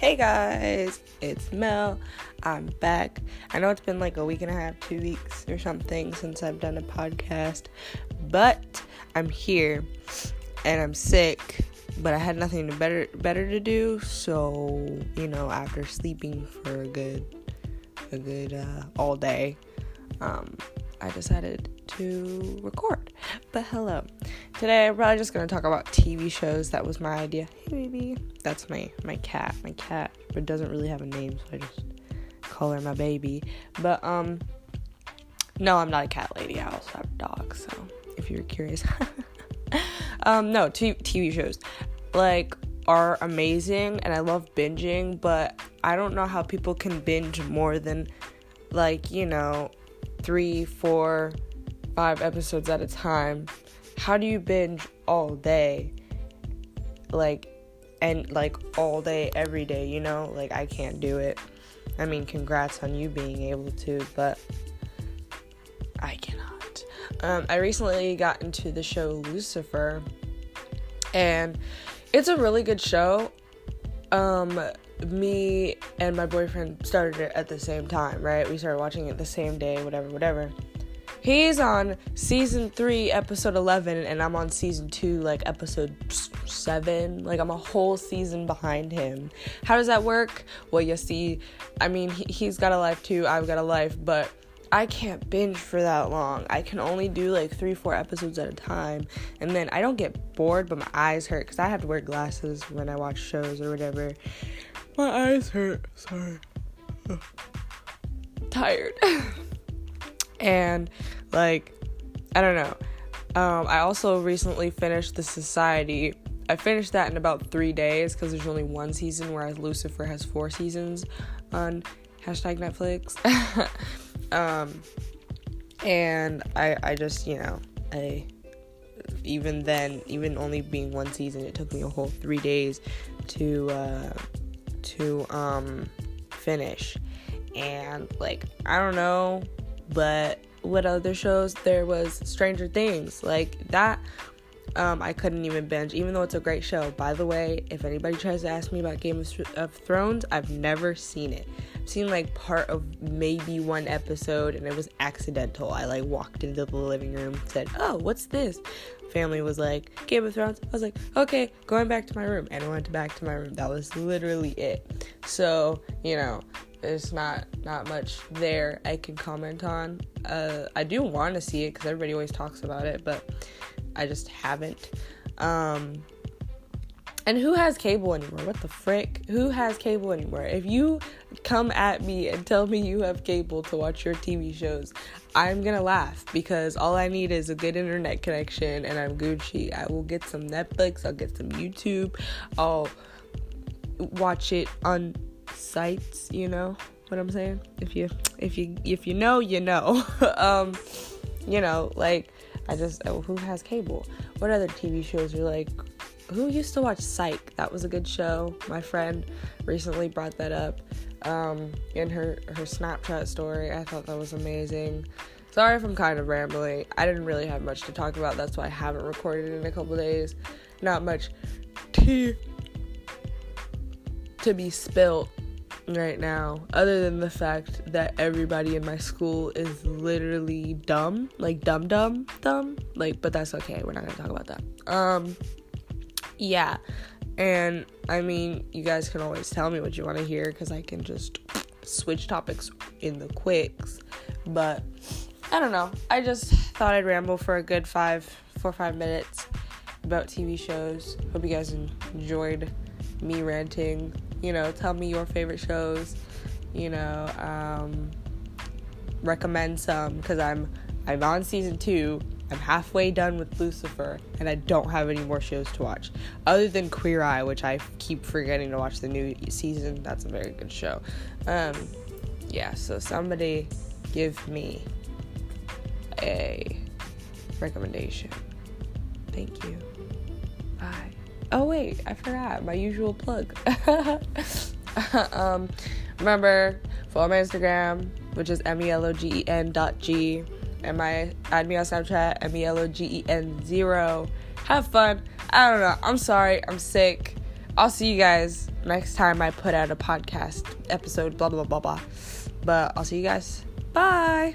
Hey guys, it's Mel. I'm back. I know it's been like a week and a half, two weeks or something since I've done a podcast, but I'm here and I'm sick. But I had nothing better better to do, so you know, after sleeping for a good a good uh, all day, um, I decided to record. But hello. Today I'm probably just gonna talk about TV shows. That was my idea. Hey baby. That's my my cat. My cat but doesn't really have a name, so I just call her my baby. But um no, I'm not a cat lady. I also have a dog, so if you're curious. um no, t- TV shows like are amazing and I love binging, but I don't know how people can binge more than like, you know, three, four, five episodes at a time how do you binge all day? Like, and like all day, every day, you know? Like, I can't do it. I mean, congrats on you being able to, but I cannot. Um, I recently got into the show Lucifer, and it's a really good show. Um, me and my boyfriend started it at the same time, right? We started watching it the same day, whatever, whatever. He's on season 3, episode 11, and I'm on season 2, like episode 7. Like, I'm a whole season behind him. How does that work? Well, you see, I mean, he, he's got a life too, I've got a life, but I can't binge for that long. I can only do like three, four episodes at a time. And then I don't get bored, but my eyes hurt because I have to wear glasses when I watch shows or whatever. My eyes hurt. Sorry. Tired. and like I don't know. Um, I also recently finished The Society. I finished that in about three days because there's only one season, whereas Lucifer has four seasons on hashtag Netflix. um, and I, I just, you know, I even then, even only being one season, it took me a whole three days to uh, to um, finish. And like, I don't know but what other shows? There was Stranger Things. Like that um, I couldn't even binge, even though it's a great show. By the way, if anybody tries to ask me about Game of, Thrones, I've never seen it. I've seen like part of maybe one episode, and it was accidental. I like walked into the living room, said, "Oh, what's this?" Family was like, "Game of Thrones." I was like, "Okay, going back to my room," and I went back to my room. That was literally it. So you know, there's not not much there I can comment on. Uh, I do want to see it because everybody always talks about it, but I just haven't. Um, and who has cable anymore? What the frick? Who has cable anymore? If you come at me and tell me you have cable to watch your TV shows, I'm gonna laugh because all I need is a good internet connection and I'm Gucci. I will get some Netflix, I'll get some YouTube, I'll watch it on sites, you know what I'm saying? If you if you if you know, you know. um, you know, like I just oh, who has cable? What other TV shows are like who used to watch Psych? That was a good show. My friend recently brought that up um, in her her Snapchat story. I thought that was amazing. Sorry if I'm kind of rambling. I didn't really have much to talk about. That's why I haven't recorded in a couple days. Not much tea to be spilt right now, other than the fact that everybody in my school is literally dumb, like dumb, dumb, dumb. Like, but that's okay. We're not gonna talk about that. Um, yeah, and I mean, you guys can always tell me what you want to hear because I can just switch topics in the quicks. But I don't know. I just thought I'd ramble for a good five, four, five minutes about TV shows. Hope you guys enjoyed me ranting you know, tell me your favorite shows. You know, um, recommend some because I'm I'm on season two. I'm halfway done with Lucifer, and I don't have any more shows to watch other than Queer Eye, which I keep forgetting to watch the new season. That's a very good show. Um, yeah, so somebody give me a recommendation. Thank you. Bye. Oh wait, I forgot my usual plug. um, remember, follow my Instagram, which is m e l o g e n dot g, and my add me on Snapchat m e l o g e n zero. Have fun. I don't know. I'm sorry. I'm sick. I'll see you guys next time I put out a podcast episode, blah, blah, blah, blah. But I'll see you guys. Bye.